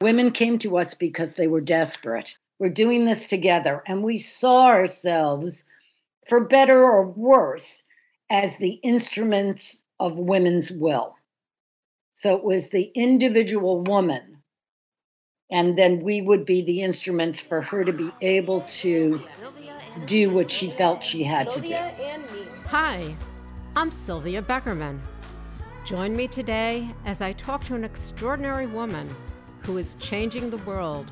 Women came to us because they were desperate. We're doing this together, and we saw ourselves, for better or worse, as the instruments of women's will. So it was the individual woman, and then we would be the instruments for her to be able to do what she felt she had to do. Hi, I'm Sylvia Beckerman. Join me today as I talk to an extraordinary woman who is changing the world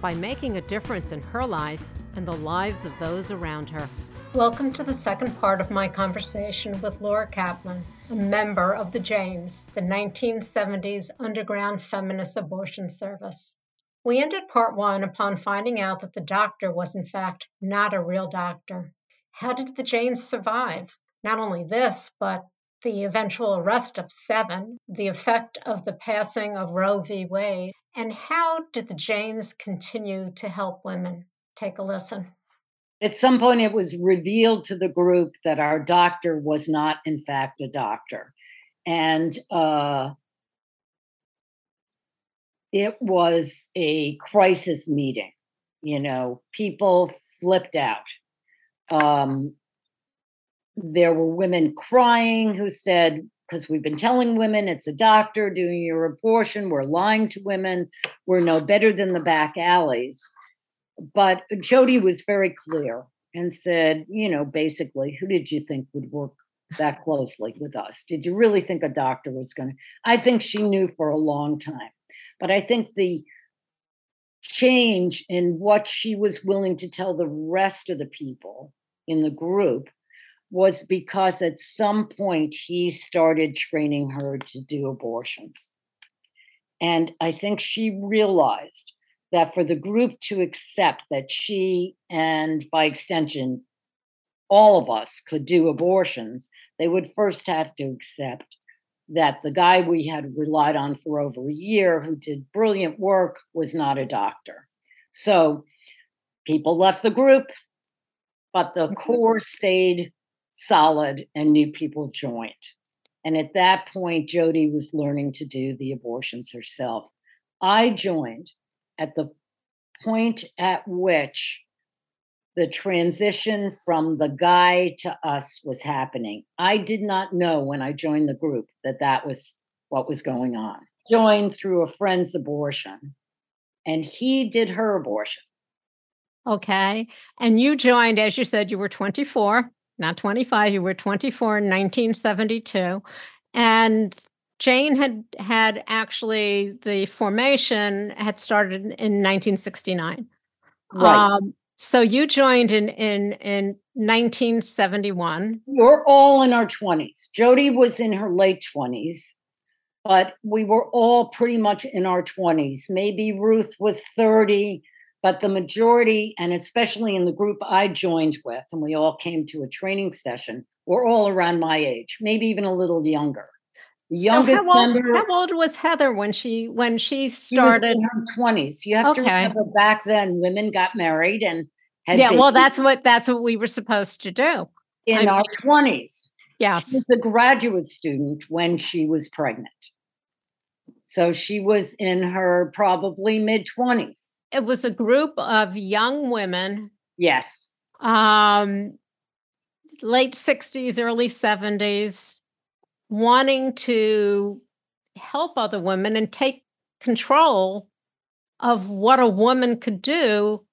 by making a difference in her life and the lives of those around her. Welcome to the second part of my conversation with Laura Kaplan, a member of the Janes, the 1970s underground feminist abortion service. We ended part one upon finding out that the doctor was, in fact, not a real doctor. How did the Janes survive? Not only this, but the eventual arrest of seven, the effect of the passing of Roe v. Wade, and how did the Janes continue to help women? Take a listen. At some point, it was revealed to the group that our doctor was not, in fact, a doctor. And uh, it was a crisis meeting. You know, people flipped out. Um, there were women crying who said, because we've been telling women it's a doctor doing your abortion. We're lying to women. We're no better than the back alleys. But Jody was very clear and said, you know, basically, who did you think would work that closely with us? Did you really think a doctor was going to? I think she knew for a long time. But I think the change in what she was willing to tell the rest of the people in the group was because at some point he started training her to do abortions. And I think she realized that for the group to accept that she and by extension, all of us could do abortions, they would first have to accept that the guy we had relied on for over a year, who did brilliant work, was not a doctor. So people left the group, but the core stayed solid and new people joined. And at that point, Jody was learning to do the abortions herself. I joined at the point at which the transition from the guy to us was happening. I did not know when I joined the group that that was what was going on. Joined through a friend's abortion, and he did her abortion. Okay. And you joined, as you said, you were 24 not 25, you were 24 in 1972. And Jane had had actually the formation had started in 1969. Right. Um, so you joined in in in 1971. We're all in our 20s. Jody was in her late 20s, but we were all pretty much in our 20s. Maybe Ruth was 30, but the majority, and especially in the group I joined with, and we all came to a training session, were all around my age, maybe even a little younger. The youngest so how, old, member, how old was Heather when she when she started? in her twenties. You have okay. to remember back then, women got married and had yeah. Well, that's what that's what we were supposed to do in I our twenties. Yes, she was a graduate student when she was pregnant, so she was in her probably mid twenties it was a group of young women. Yes. Um, late 60s, early 70s, wanting to help other women and take control of what a woman could do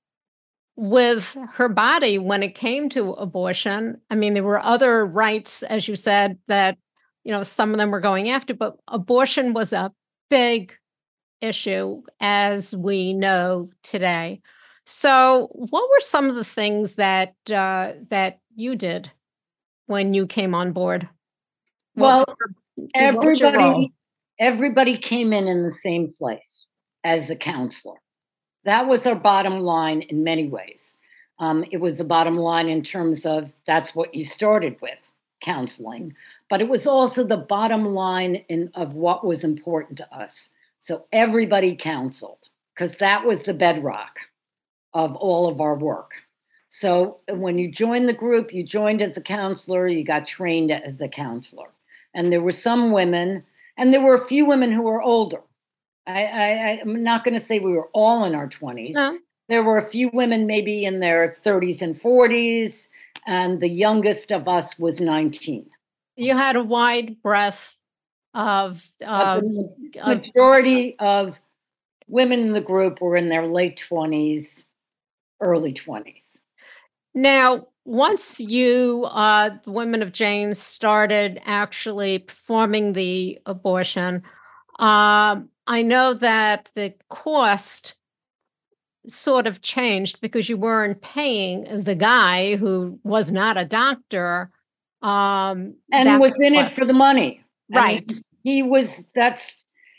with her body when it came to abortion. I mean, there were other rights, as you said, that, you know, some of them were going after, but abortion was a big issue as we know today. So, what were some of the things that uh, that you did when you came on board? What well, everybody everybody came in in the same place as a counselor. That was our bottom line in many ways. Um, it was the bottom line in terms of that's what you started with counseling, but it was also the bottom line in, of what was important to us. So everybody counseled because that was the bedrock of all of our work. So when you joined the group, you joined as a counselor, you got trained as a counselor. And there were some women, and there were a few women who were older. I, I I'm not going to say we were all in our 20s. No. There were a few women maybe in their 30s and 40s, and the youngest of us was 19. You had a wide breadth of, of, of majority of women in the group were in their late 20s, early 20s. Now, once you, uh, the Women of Jane's, started actually performing the abortion, um, I know that the cost sort of changed because you weren't paying the guy who was not a doctor. Um, And was in it for the money. I mean, Right. he was, that's,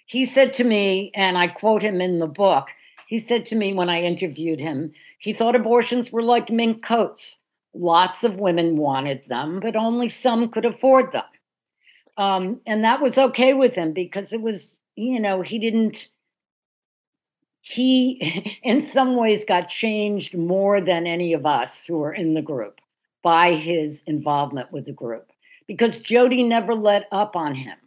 he said to me, and I quote him in the book, he said to me when I interviewed him, he thought abortions were like mink coats. Lots of women wanted them, but only some could afford them. Um, and that was okay with him because it was, you know, he didn't, he in some ways got changed more than any of us who were in the group by his involvement with the group because Jody never let up on him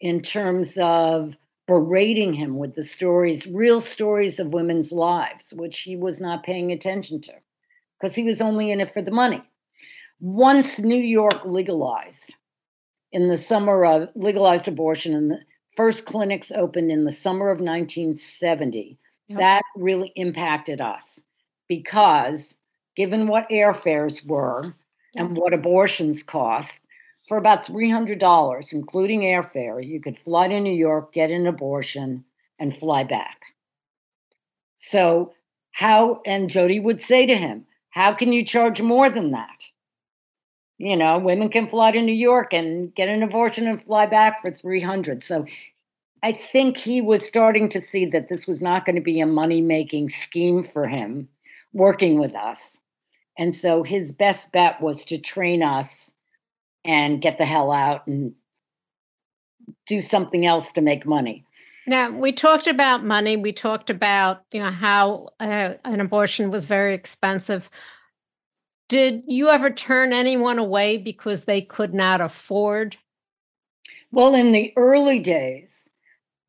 in terms of berating him with the stories, real stories of women's lives, which he was not paying attention to because he was only in it for the money. Once New York legalized in the summer of legalized abortion and the first clinics opened in the summer of 1970, Yep. that really impacted us because given what airfares were and what abortions cost, for about $300, including airfare, you could fly to New York, get an abortion, and fly back. So, how, and Jody would say to him, How can you charge more than that? You know, women can fly to New York and get an abortion and fly back for 300. So, I think he was starting to see that this was not going to be a money making scheme for him working with us. And so his best bet was to train us and get the hell out and do something else to make money. Now, we talked about money. We talked about, you know, how uh, an abortion was very expensive. Did you ever turn anyone away because they could not afford? Well, in the early days,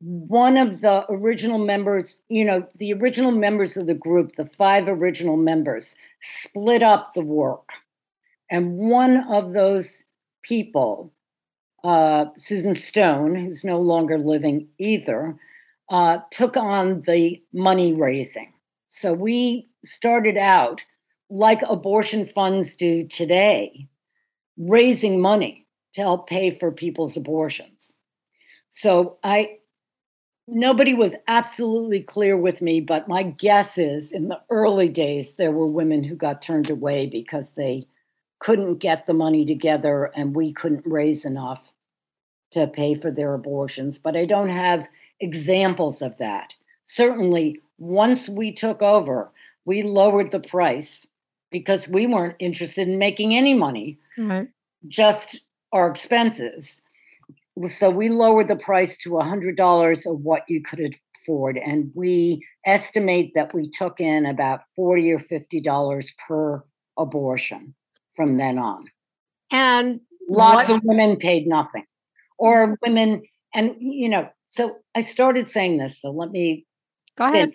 one of the original members, you know, the original members of the group, the five original members, split up the work. And one of those people, uh, Susan Stone, who's no longer living either, uh, took on the money raising. So we started out like abortion funds do today, raising money to help pay for people's abortions. So I nobody was absolutely clear with me, but my guess is in the early days there were women who got turned away because they couldn't get the money together and we couldn't raise enough to pay for their abortions. But I don't have examples of that. Certainly, once we took over, we lowered the price because we weren't interested in making any money Right. just our expenses. So we lowered the price to $100 of what you could afford. And we estimate that we took in about 40 or $50 per abortion from then on. And Lots what- of women paid nothing. Or women, and you know, so I started saying this, so let me go ahead.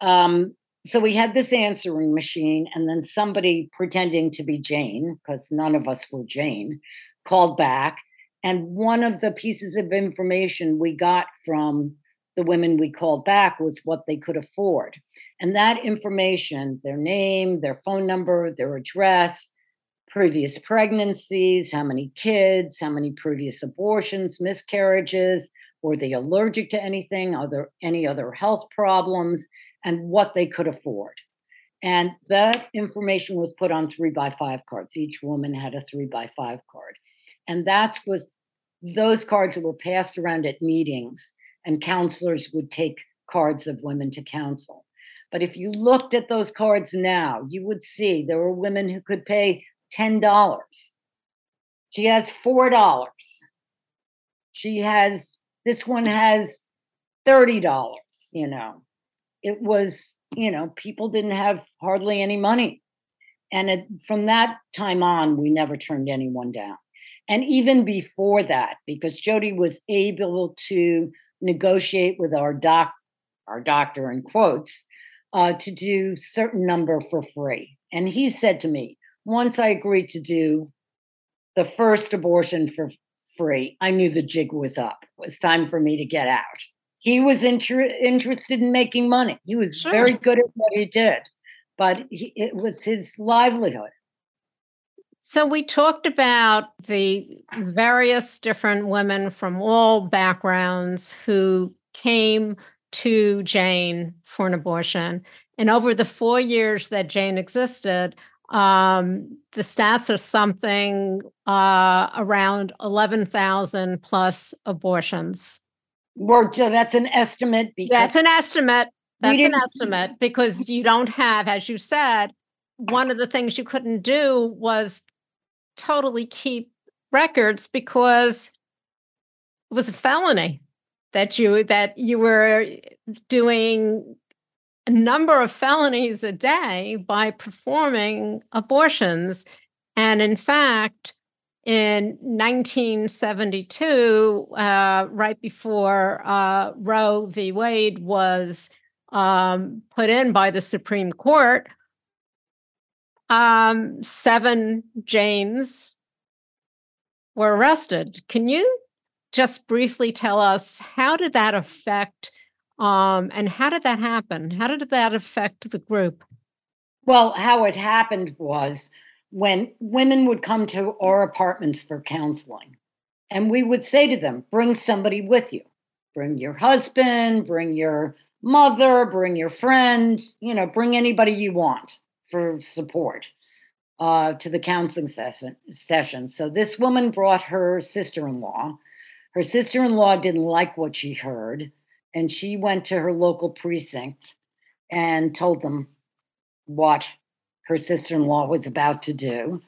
Um, so we had this answering machine, and then somebody pretending to be Jane, because none of us were Jane, called back. And one of the pieces of information we got from the women we called back was what they could afford. And that information, their name, their phone number, their address, previous pregnancies, how many kids, how many previous abortions, miscarriages, were they allergic to anything, are there any other health problems, and what they could afford. And that information was put on three by five cards. Each woman had a three by five card. And that was those cards were passed around at meetings, and counselors would take cards of women to counsel. But if you looked at those cards now, you would see there were women who could pay $10. She has $4. She has, this one has $30, you know. It was, you know, people didn't have hardly any money. And it, from that time on, we never turned anyone down. And even before that, because Jody was able to negotiate with our doc, our doctor in quotes, uh, to do certain number for free. And he said to me, once I agreed to do the first abortion for free, I knew the jig was up. It was time for me to get out. He was inter- interested in making money. He was Sure. very good at what he did, but he, it was his livelihood. So we talked about the various different women from all backgrounds who came to Jane for an abortion. And over the four years that Jane existed, um, the stats are something uh, around 11,000 plus abortions. Well, so that's an estimate because That's an estimate. That's an estimate because you don't have, as you said, one of the things you couldn't do was totally keep records because it was a felony that you that you were doing number of felonies a day by performing abortions and in fact in 1972 uh, right before uh, roe v wade was um, put in by the supreme court um, seven Janes were arrested. Can you just briefly tell us how did that affect um, and how did that happen? How did that affect the group? Well, how it happened was when women would come to our apartments for counseling, and we would say to them, bring somebody with you. Bring your husband, bring your mother, bring your friend, you know, bring anybody you want for support uh, to the counseling session, session. So this woman brought her sister in law. Her sister in law didn't like what she heard, and she went to her local precinct and told them what her sister in law was about to do.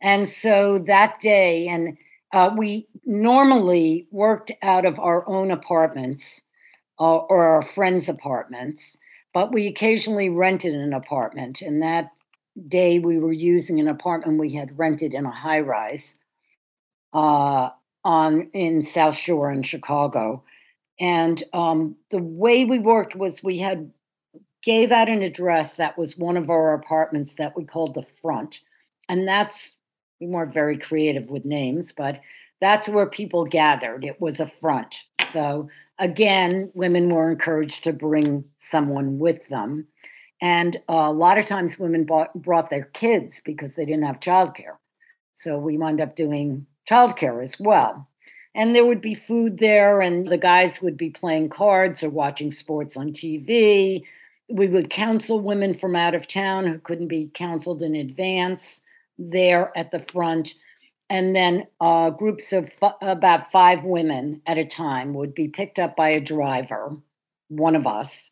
And so that day, and uh, we normally worked out of our own apartments uh, or our friends' apartments, but we occasionally rented an apartment. And that day, we were using an apartment we had rented in a high rise uh, on in South Shore in Chicago. And um, the way we worked was we had gave out an address that was one of our apartments that we called the front. And that's, we weren't very creative with names, but that's where people gathered. It was a front. So again, women were encouraged to bring someone with them. And a lot of times women bought, brought their kids because they didn't have childcare. So we wound up doing childcare as well. And there would be food there, and the guys would be playing cards or watching sports on TV we would counsel women from out of town who couldn't be counseled in advance there at the front. And then uh, groups of f- about five women at a time would be picked up by a driver one of us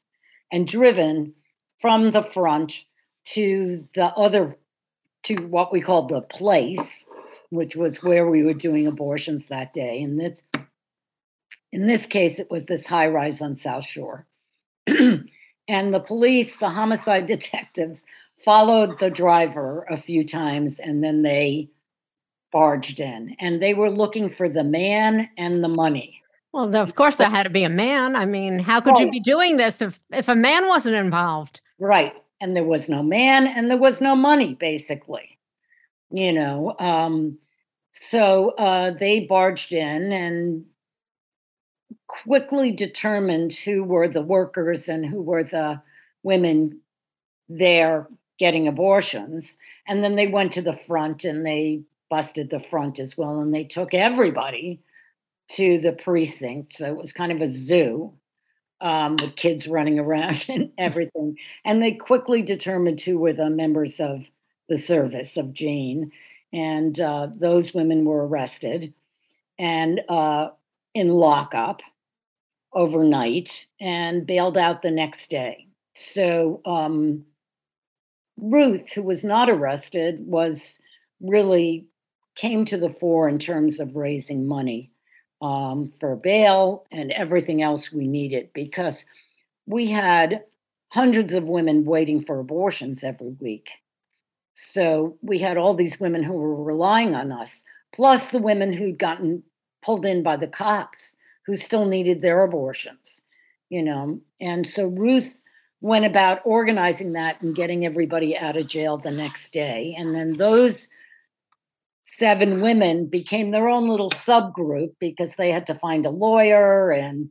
and driven from the front to the other to what we called the place which was where we were doing abortions that day and this in this case it was this high rise on south shore and the police, the homicide detectives, followed the driver a few times and then they barged in. And they were looking for the man and the money. Well, of course, there had to be a man. I mean, how could you be doing this if, if a man wasn't involved? Right. And there was no man and there was no money, basically. You know, um, so uh, they barged in and quickly determined who were the workers and who were the women there getting abortions. And then they went to the front and they busted the front as well. And they took everybody to the precinct. So it was kind of a zoo um, with kids running around and everything. And they quickly determined who were the members of the service of Jane. And uh, those women were arrested and uh, in lockup overnight and bailed out the next day. So um, Ruth, who was not arrested, was really came to the fore in terms of raising money um, for bail and everything else we needed because we had hundreds of women waiting for abortions every week. So we had all these women who were relying on us, plus the women who'd gotten pulled in by the cops who still needed their abortions, you know. And so Ruth went about organizing that and getting everybody out of jail the next day. And then those seven women became their own little subgroup because they had to find a lawyer and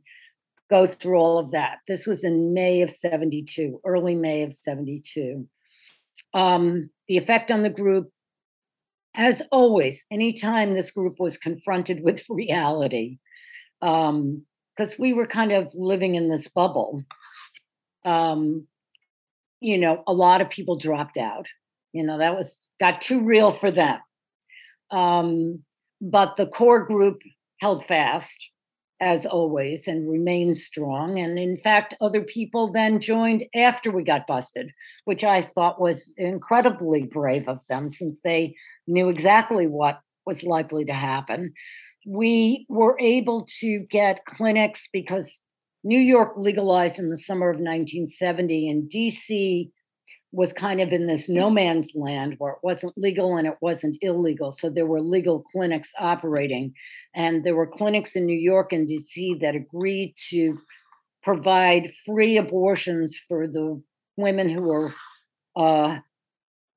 go through all of that. This was in May of 72, early May of 72. Um, the effect on the group, as always, anytime this group was confronted with reality, because um, we were kind of living in this bubble, um, you know, a lot of people dropped out. You know, that was got too real for them. Um, but the core group held fast, as always, and remained strong. And in fact, other people then joined after we got busted, which I thought was incredibly brave of them since they knew exactly what was likely to happen. We were able to get clinics because New York legalized in the summer of 1970, and DC was kind of in this no man's land where it wasn't legal and it wasn't illegal. So there were legal clinics operating. And there were clinics in New York and DC that agreed to provide free abortions for the women who were uh,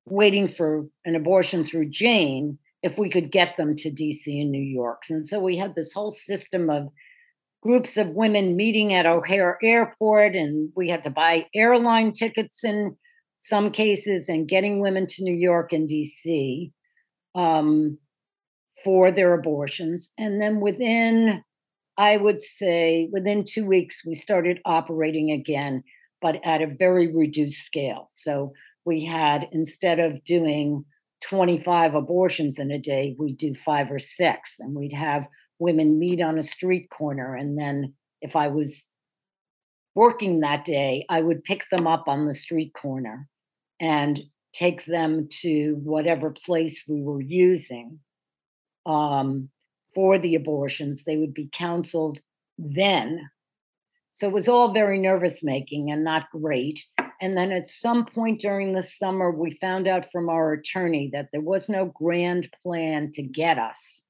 waiting for an abortion through Jane if we could get them to DC and New York. And so we had this whole system of groups of women meeting at O'Hare Airport, and we had to buy airline tickets in some cases and getting women to New York and DC um, for their abortions. And then within, I would say, within two weeks, we started operating again, but at a very reduced scale. So we had, instead of doing 25 abortions in a day, we do five or six, and we'd have women meet on a street corner. And then if I was working that day, I would pick them up on the street corner and take them to whatever place we were using um, for the abortions. They would be counseled then. So it was all very nervous making and not great. And then at some point during the summer, we found out from our attorney that there was no grand plan to get us,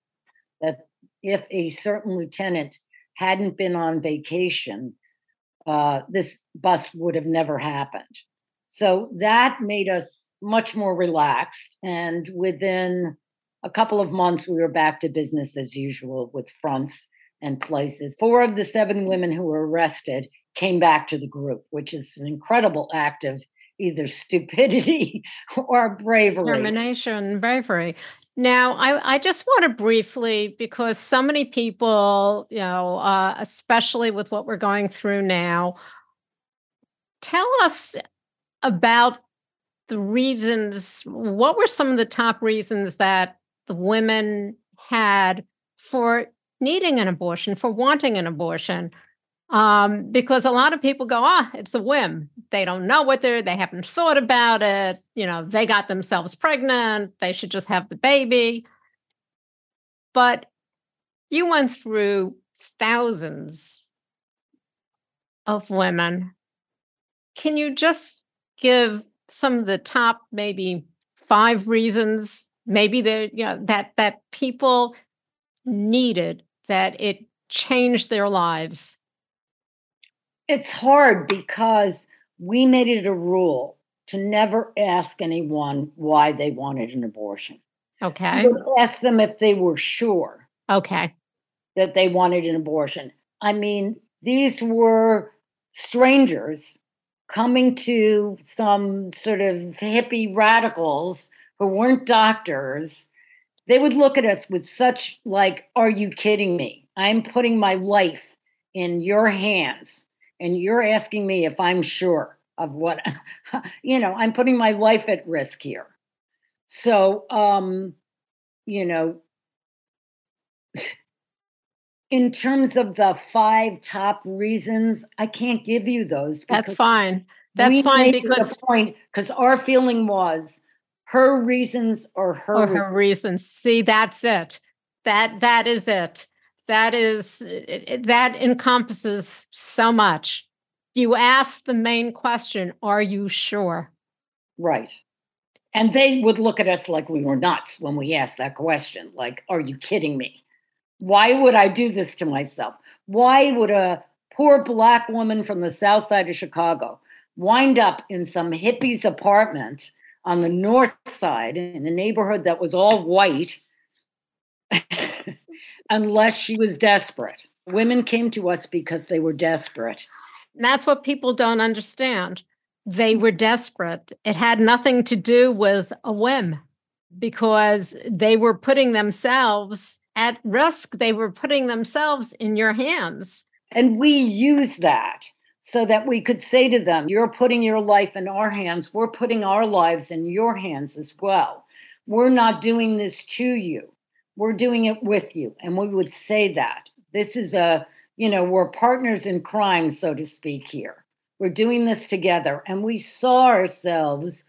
that if a certain lieutenant hadn't been on vacation, uh, this bus would have never happened. So that made us much more relaxed. And within a couple of months, we were back to business as usual with fronts and places. Four of the seven women who were arrested came back to the group, which is an incredible act of either stupidity or bravery. Determination, bravery. Now, I, I just want to briefly, because so many people, you know, uh, especially with what we're going through now, tell us about the reasons. What were some of the top reasons that the women had for needing an abortion, for wanting an abortion? Um, because a lot of people go, ah, oh, it's a whim. They don't know what they're, they haven't thought about it. You know, they got themselves pregnant. They should just have the baby. But you went through thousands of women. Can you just give some of the top, maybe five reasons, maybe that you know that that people needed that it changed their lives it's hard because we made it a rule to never ask anyone why they wanted an abortion. Okay. ask them if they were sure. Okay. That they wanted an abortion. I mean, these were strangers coming to some sort of hippie radicals who weren't doctors. They would look at us with such like, are you kidding me? I'm putting my life in your hands and you're asking me if I'm sure of what you know, I'm putting my life at risk here. So, um, you know, in terms of the five top reasons, I can't give you those. That's fine. That's fine because point because our feeling was her reasons or her or her reasons. See, that's it. That that is it that is that encompasses so much. You ask the main question are you sure? Right. And they would look at us like we were nuts when we asked that question like are you kidding me? Why would i do this to myself? Why would a poor black woman from the south side of Chicago wind up in some hippie's apartment on the north side in a neighborhood that was all white unless she was desperate? Women came to us because they were desperate. And that's what people don't understand. They were desperate. It had nothing to do with a whim because they were putting themselves at risk. They were putting themselves in your hands. And we use that so that we could say to them, You're putting your life in our hands. We're putting our lives in your hands as well. We're not doing this to you, we're doing it with you. And we would say that. This is a, you know, we're partners in crime, so to speak, here. We're doing this together. And we saw ourselves,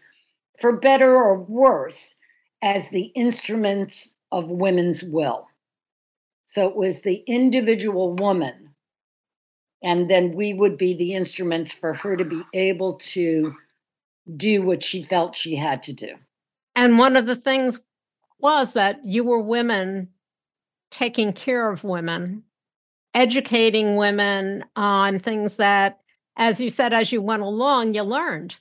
for better or worse, as the instruments of women's will. So it was the individual woman. And then we would be the instruments for her to be able to do what she felt she had to do. And one of the things was that you were women taking care of women, educating women on things that, as you said, as you went along, you learned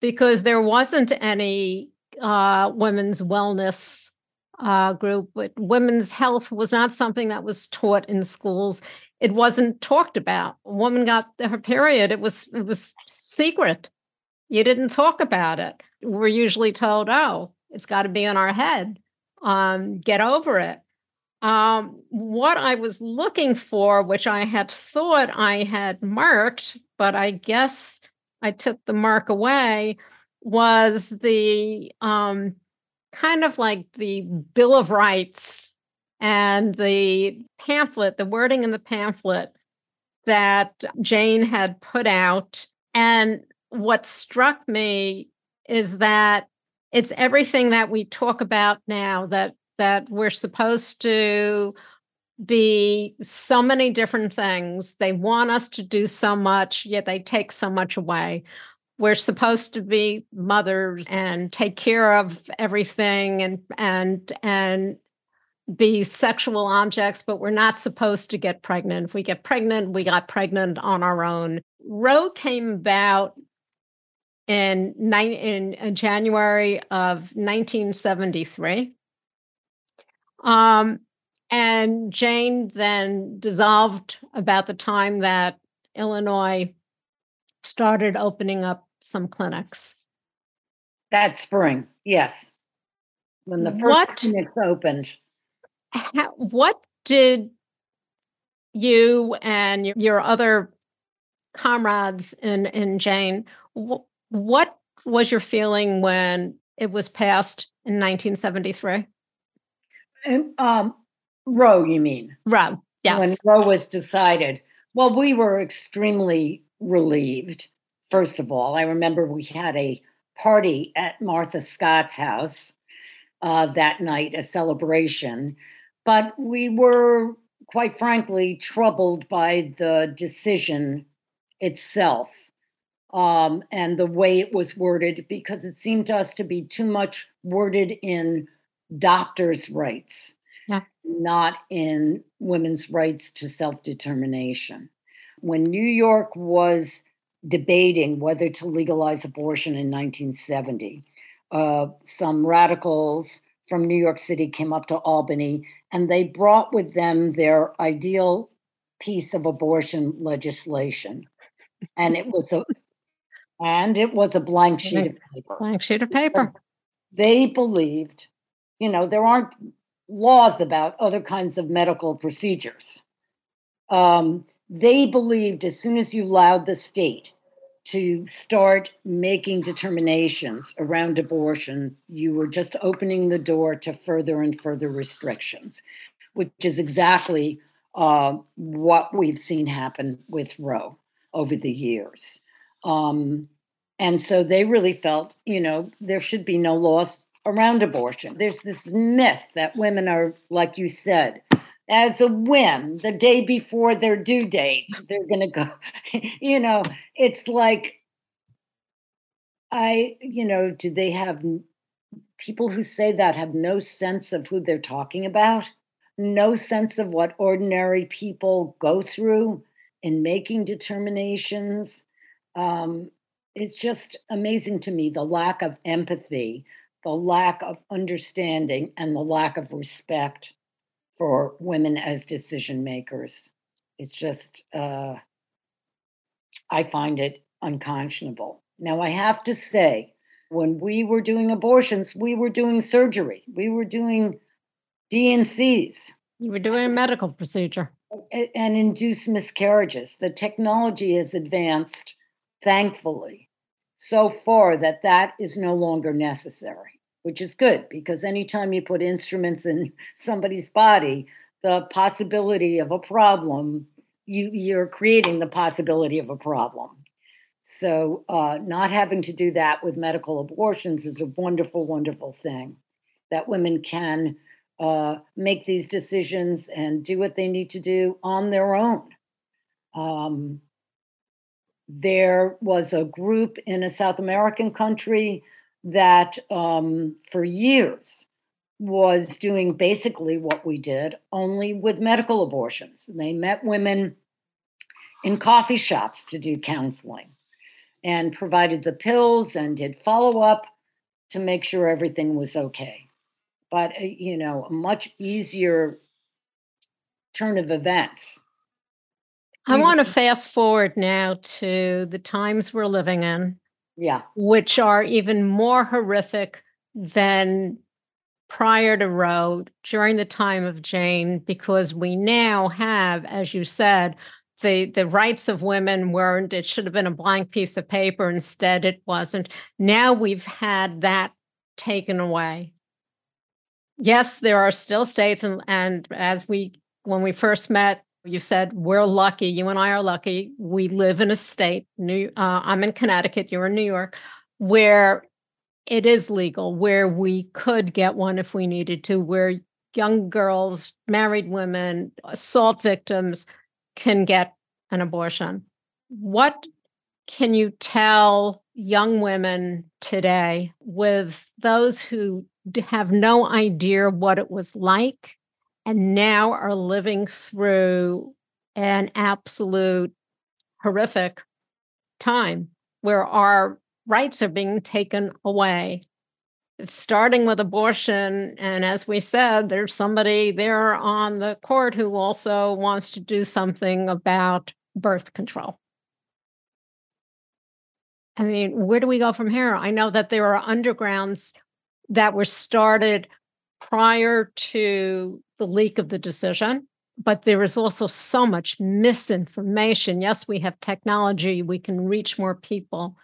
because there wasn't any uh, women's wellness uh, group, but women's health was not something that was taught in schools. It wasn't talked about. A woman got her period; it was it was secret. You didn't talk about it. We're usually told, "Oh, it's got to be in our head. Um, get over it." Um, what I was looking for, which I had thought I had marked, but I guess I took the mark away, was the um, kind of like the Bill of Rights and the pamphlet, the wording in the pamphlet that Jane had put out. And what struck me is that it's everything that we talk about now that that we're supposed to be so many different things. They want us to do so much, yet they take so much away. We're supposed to be mothers and take care of everything and and and be sexual objects but we're not supposed to get pregnant. If we get pregnant we got pregnant on our own. Roe came about in, in, in january of 1973 um, and jane then dissolved about the time that illinois started opening up some clinics. That spring, yes. When the first What- clinics opened. How, what did you and your, your other comrades in in Jane? Wh- what was your feeling when it was passed in 1973? And, um, Roe, you mean? Roe, yes. When. Roe was decided. Well, we were extremely relieved. First of all, I remember we had a party at Martha Scott's house uh, that night, a celebration. But we were, quite frankly, troubled by the decision itself um, and the way it was worded because it seemed to us to be too much worded in doctors' rights, Yeah. not in women's rights to self determination. When New York was debating whether to legalize abortion in 1970, uh, some radicals from New York City came up to Albany and they brought with them their ideal piece of abortion legislation. And it was a and it was a blank sheet of paper. Blank sheet of paper. They believed, you know, there aren't laws about other kinds of medical procedures. Um, they believed as soon as you allowed the state to start making determinations around abortion, you were just opening the door to further and further restrictions, which is exactly uh, what we've seen happen with Roe over the years. Um, and so they really felt, you know, there should be no laws around abortion. There's this myth that women are, like you said, as a whim the day before their due date they're going to go you know it's like i you know do they have people who say that have no sense of who they're talking about no sense of what ordinary people go through in making determinations. Um, it's just amazing to me the lack of empathy, the lack of understanding, and the lack of respect for women as decision makers. It's just, uh, I find it unconscionable. Now, I have to say, when we were doing abortions, we were doing surgery, we were doing D&Cs. You were doing a medical procedure. And induced miscarriages. The technology has advanced, thankfully, so far that that is no longer necessary, which is good because anytime you put instruments in somebody's body, the possibility of a problem, you, you're creating the possibility of a problem. So, uh, not having to do that with medical abortions is a wonderful, wonderful thing that women can uh, make these decisions and do what they need to do on their own. Um, there was a group in a South American country that um, for years was doing basically what we did, only with medical abortions. They met women in coffee shops to do counseling and provided the pills and did follow up to make sure everything was okay but uh, you know, a much easier turn of events. I want to fast forward now to the times we're living in. Yeah. Which are even more horrific than prior to Roe during the time of Jane, because we now have, as you said, the the rights of women weren't it should have been a blank piece of paper instead it wasn't now we've had that taken away yes, there are still states, and, and as we, when we first met, you said we're lucky. You and I are lucky. We live in a state. New, uh, I'm in Connecticut. You're in New York, where it is legal, where we could get one if we needed to, where young girls, married women, assault victims can get an abortion. What can you tell young women today with those who have no idea what it was like and now are living through an absolute horrific time where our rights are being taken away. Starting with abortion. And as we said, there's somebody there on the court who also wants to do something about birth control. I mean, where do we go from here? I know that there are undergrounds that were started prior to the leak of the decision. But there is also so much misinformation. Yes, we have technology, we can reach more people,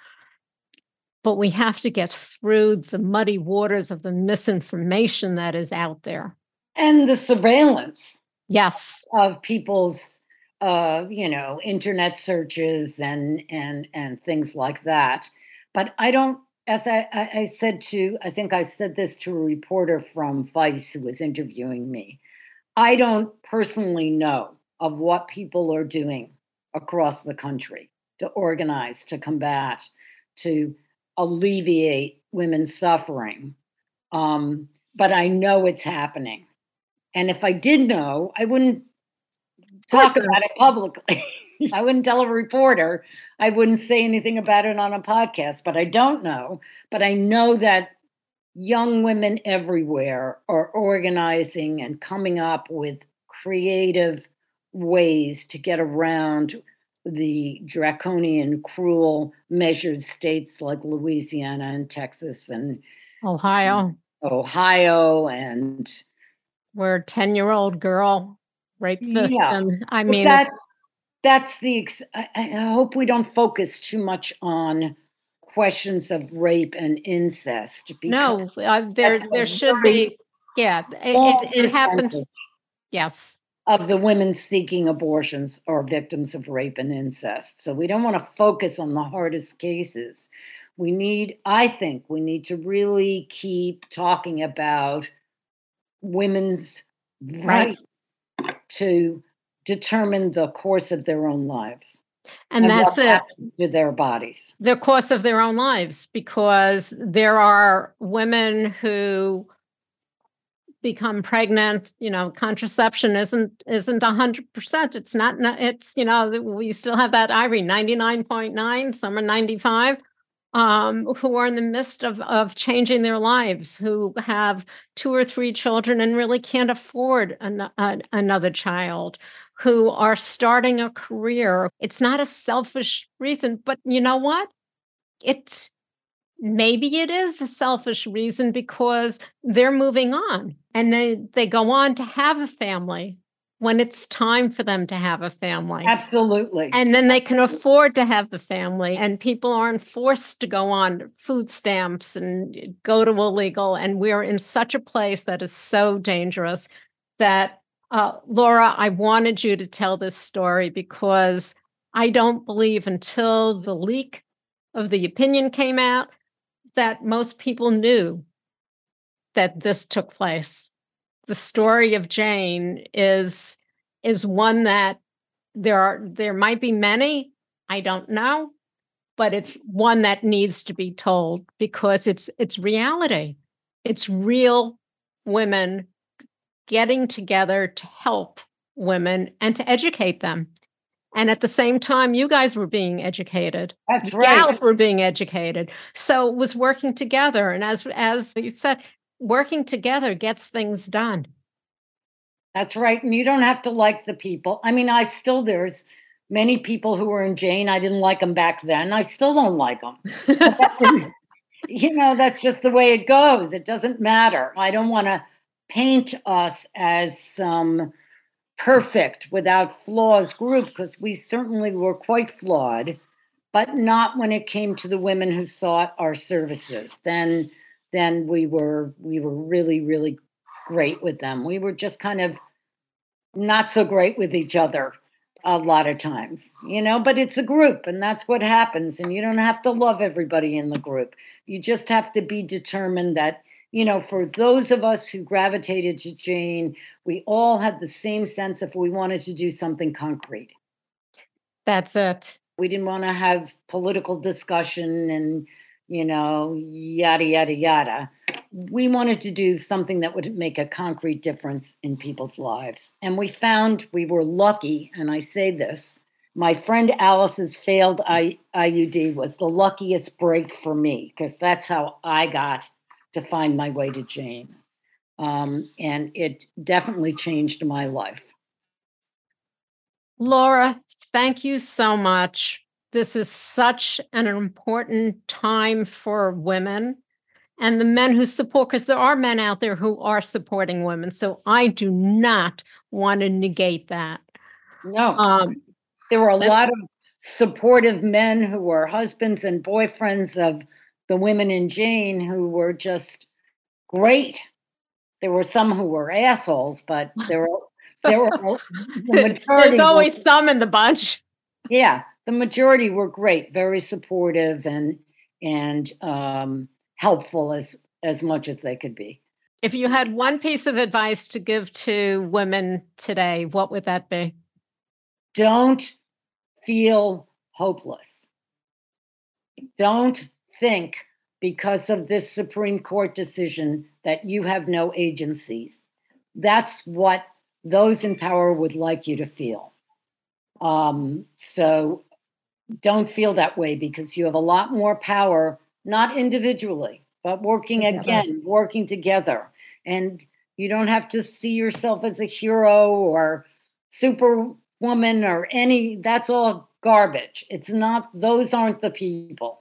but we have to get through the muddy waters of the misinformation that is out there. And the surveillance. Yes. Of people's uh, you know, internet searches and and and things like that. But I don't as I, I, said to, I think I said this to a reporter from Vice who was interviewing me. I don't personally know of what people are doing across the country to organize, to combat, to alleviate women's suffering. Um, but I know it's happening. And if I did know, I wouldn't talk about it publicly. I wouldn't tell a reporter. I wouldn't say anything about it on a podcast, but I don't know. But I know that young women everywhere are organizing and coming up with creative ways to get around the draconian, cruel measures states like Louisiana and Texas and Ohio. Ohio and where a 10 year old girl raped the yeah. I mean, that's that's the ex- I, I hope we don't focus too much on questions of rape and incest no uh, there there should be yeah it, it, it happens yes. of the women seeking abortions are victims of rape and incest. So we don't want to focus on the hardest cases. We need i think we need to really keep talking about women's rights to determine the course of their own lives. And, and that's it. To their bodies. The course of their own lives, because there are women who become pregnant you know contraception isn't isn't 100% it's not it's you know we still have that ivory 99.9 some are 95 um, who are in the midst of, of changing their lives, who have two or three children and really can't afford an, another child, who are starting a career. It's not a selfish reason, but you know what? It's maybe it is a selfish reason because they're moving on and they, they go on to have a family when it's time for them to have a family. Absolutely. And then they can afford to have the family, and people aren't forced to go on food stamps and go to illegal. And we're in such a place that is so dangerous that, uh, Laura, I wanted you to tell this story because I don't believe until the leak of the opinion came out that most people knew that this took place the story of Jane is is one that there are there might be many, I don't know, but it's one that needs to be told because it's it's reality. It's real women getting together to help women and to educate them. And at the same time, you guys were being educated. That's right. Gals were being educated. So it was working together. And as as you said, working together gets things done. That's right. And you don't have to like the people. I mean, I still, there's many people who were in Jane. I didn't like them back then. I still don't like them. you know, that's just the way it goes. It doesn't matter. I don't want to paint us as some perfect, without flaws group because we certainly were quite flawed, but not when it came to the women who sought our services. Then then we were we were really really great with them. We were just kind of not so great with each other a lot of times, you know, but it's a group and that's what happens. And you don't have to love everybody in the group. You just have to be determined that, you know, for those of us who gravitated to Jane, we all had the same sense if we wanted to do something concrete. That's it. We didn't want to have political discussion and you know, yada, yada, yada. We wanted to do something that would make a concrete difference in people's lives. And we found we were lucky, and I say this my friend Alice's failed I, IUD was the luckiest break for me because that's how I got to find my way to Jane. Um, and it definitely changed my life. Laura, thank you so much this is such an important time for women and the men who support, because there are men out there who are supporting women. So I do not want to negate that. No. Um, there were a lot of supportive men who were husbands and boyfriends of the women in Jane who were just great. There were some who were assholes, but there were there were the There's always were, some in the bunch. Yeah, the majority were great, very supportive and and um, helpful as as much as they could be. If you had one piece of advice to give to women today, what would that be? Don't feel hopeless. Don't think because of this Supreme Court decision that you have no agencies. That's what those in power would like you to feel. Um, so don't feel that way because you have a lot more power, not individually, but working again, working together. And you don't have to see yourself as a hero or superwoman or any, that's all garbage. It's not, those aren't the people.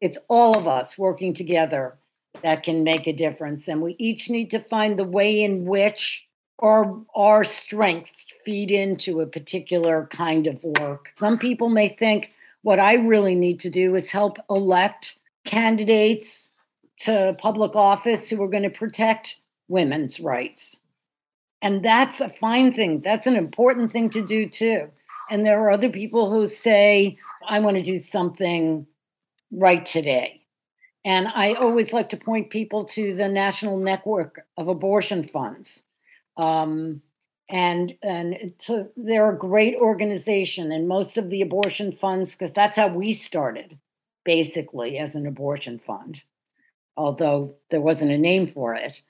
It's all of us working together that can make a difference. And we each need to find the way in which our our strengths feed into a particular kind of work. Some people may think what I really need to do is help elect candidates to public office who are going to protect women's rights. And that's a fine thing. That's an important thing to do too. And there are other people who say, I want to do something right today. And I always like to point people to the National Network of Abortion Funds um, and and to, they're a great organization, and most of the abortion funds, because that's how we started, basically as an abortion fund, although there wasn't a name for it.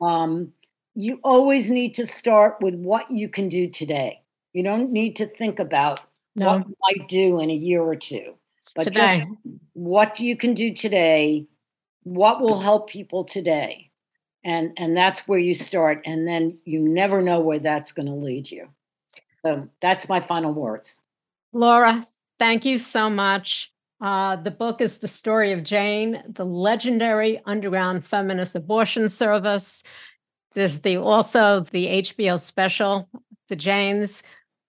Um, you always need to start with what you can do today. You don't need to think about No. what you might do in a year or two. But today. what you can do today, what will help people today. And and that's where you start. And then you never know where that's going to lead you. So that's my final words. Laura, thank you so much. Uh, the book is The Story of Jane, the legendary underground feminist abortion service. There's the also the HBO special, The Janes.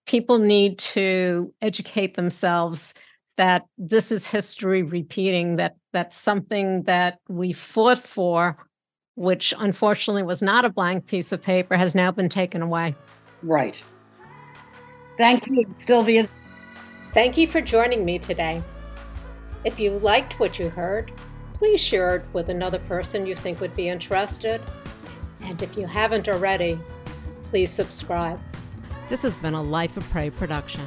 People need to educate themselves that this is history repeating, that that's something that we fought for, which unfortunately was not a blank piece of paper, has now been taken away. Right. Thank you, Sylvia. Thank you for joining me today. If you liked what you heard, please share it with another person you think would be interested. And if you haven't already, please subscribe. This has been a Life of Prey production.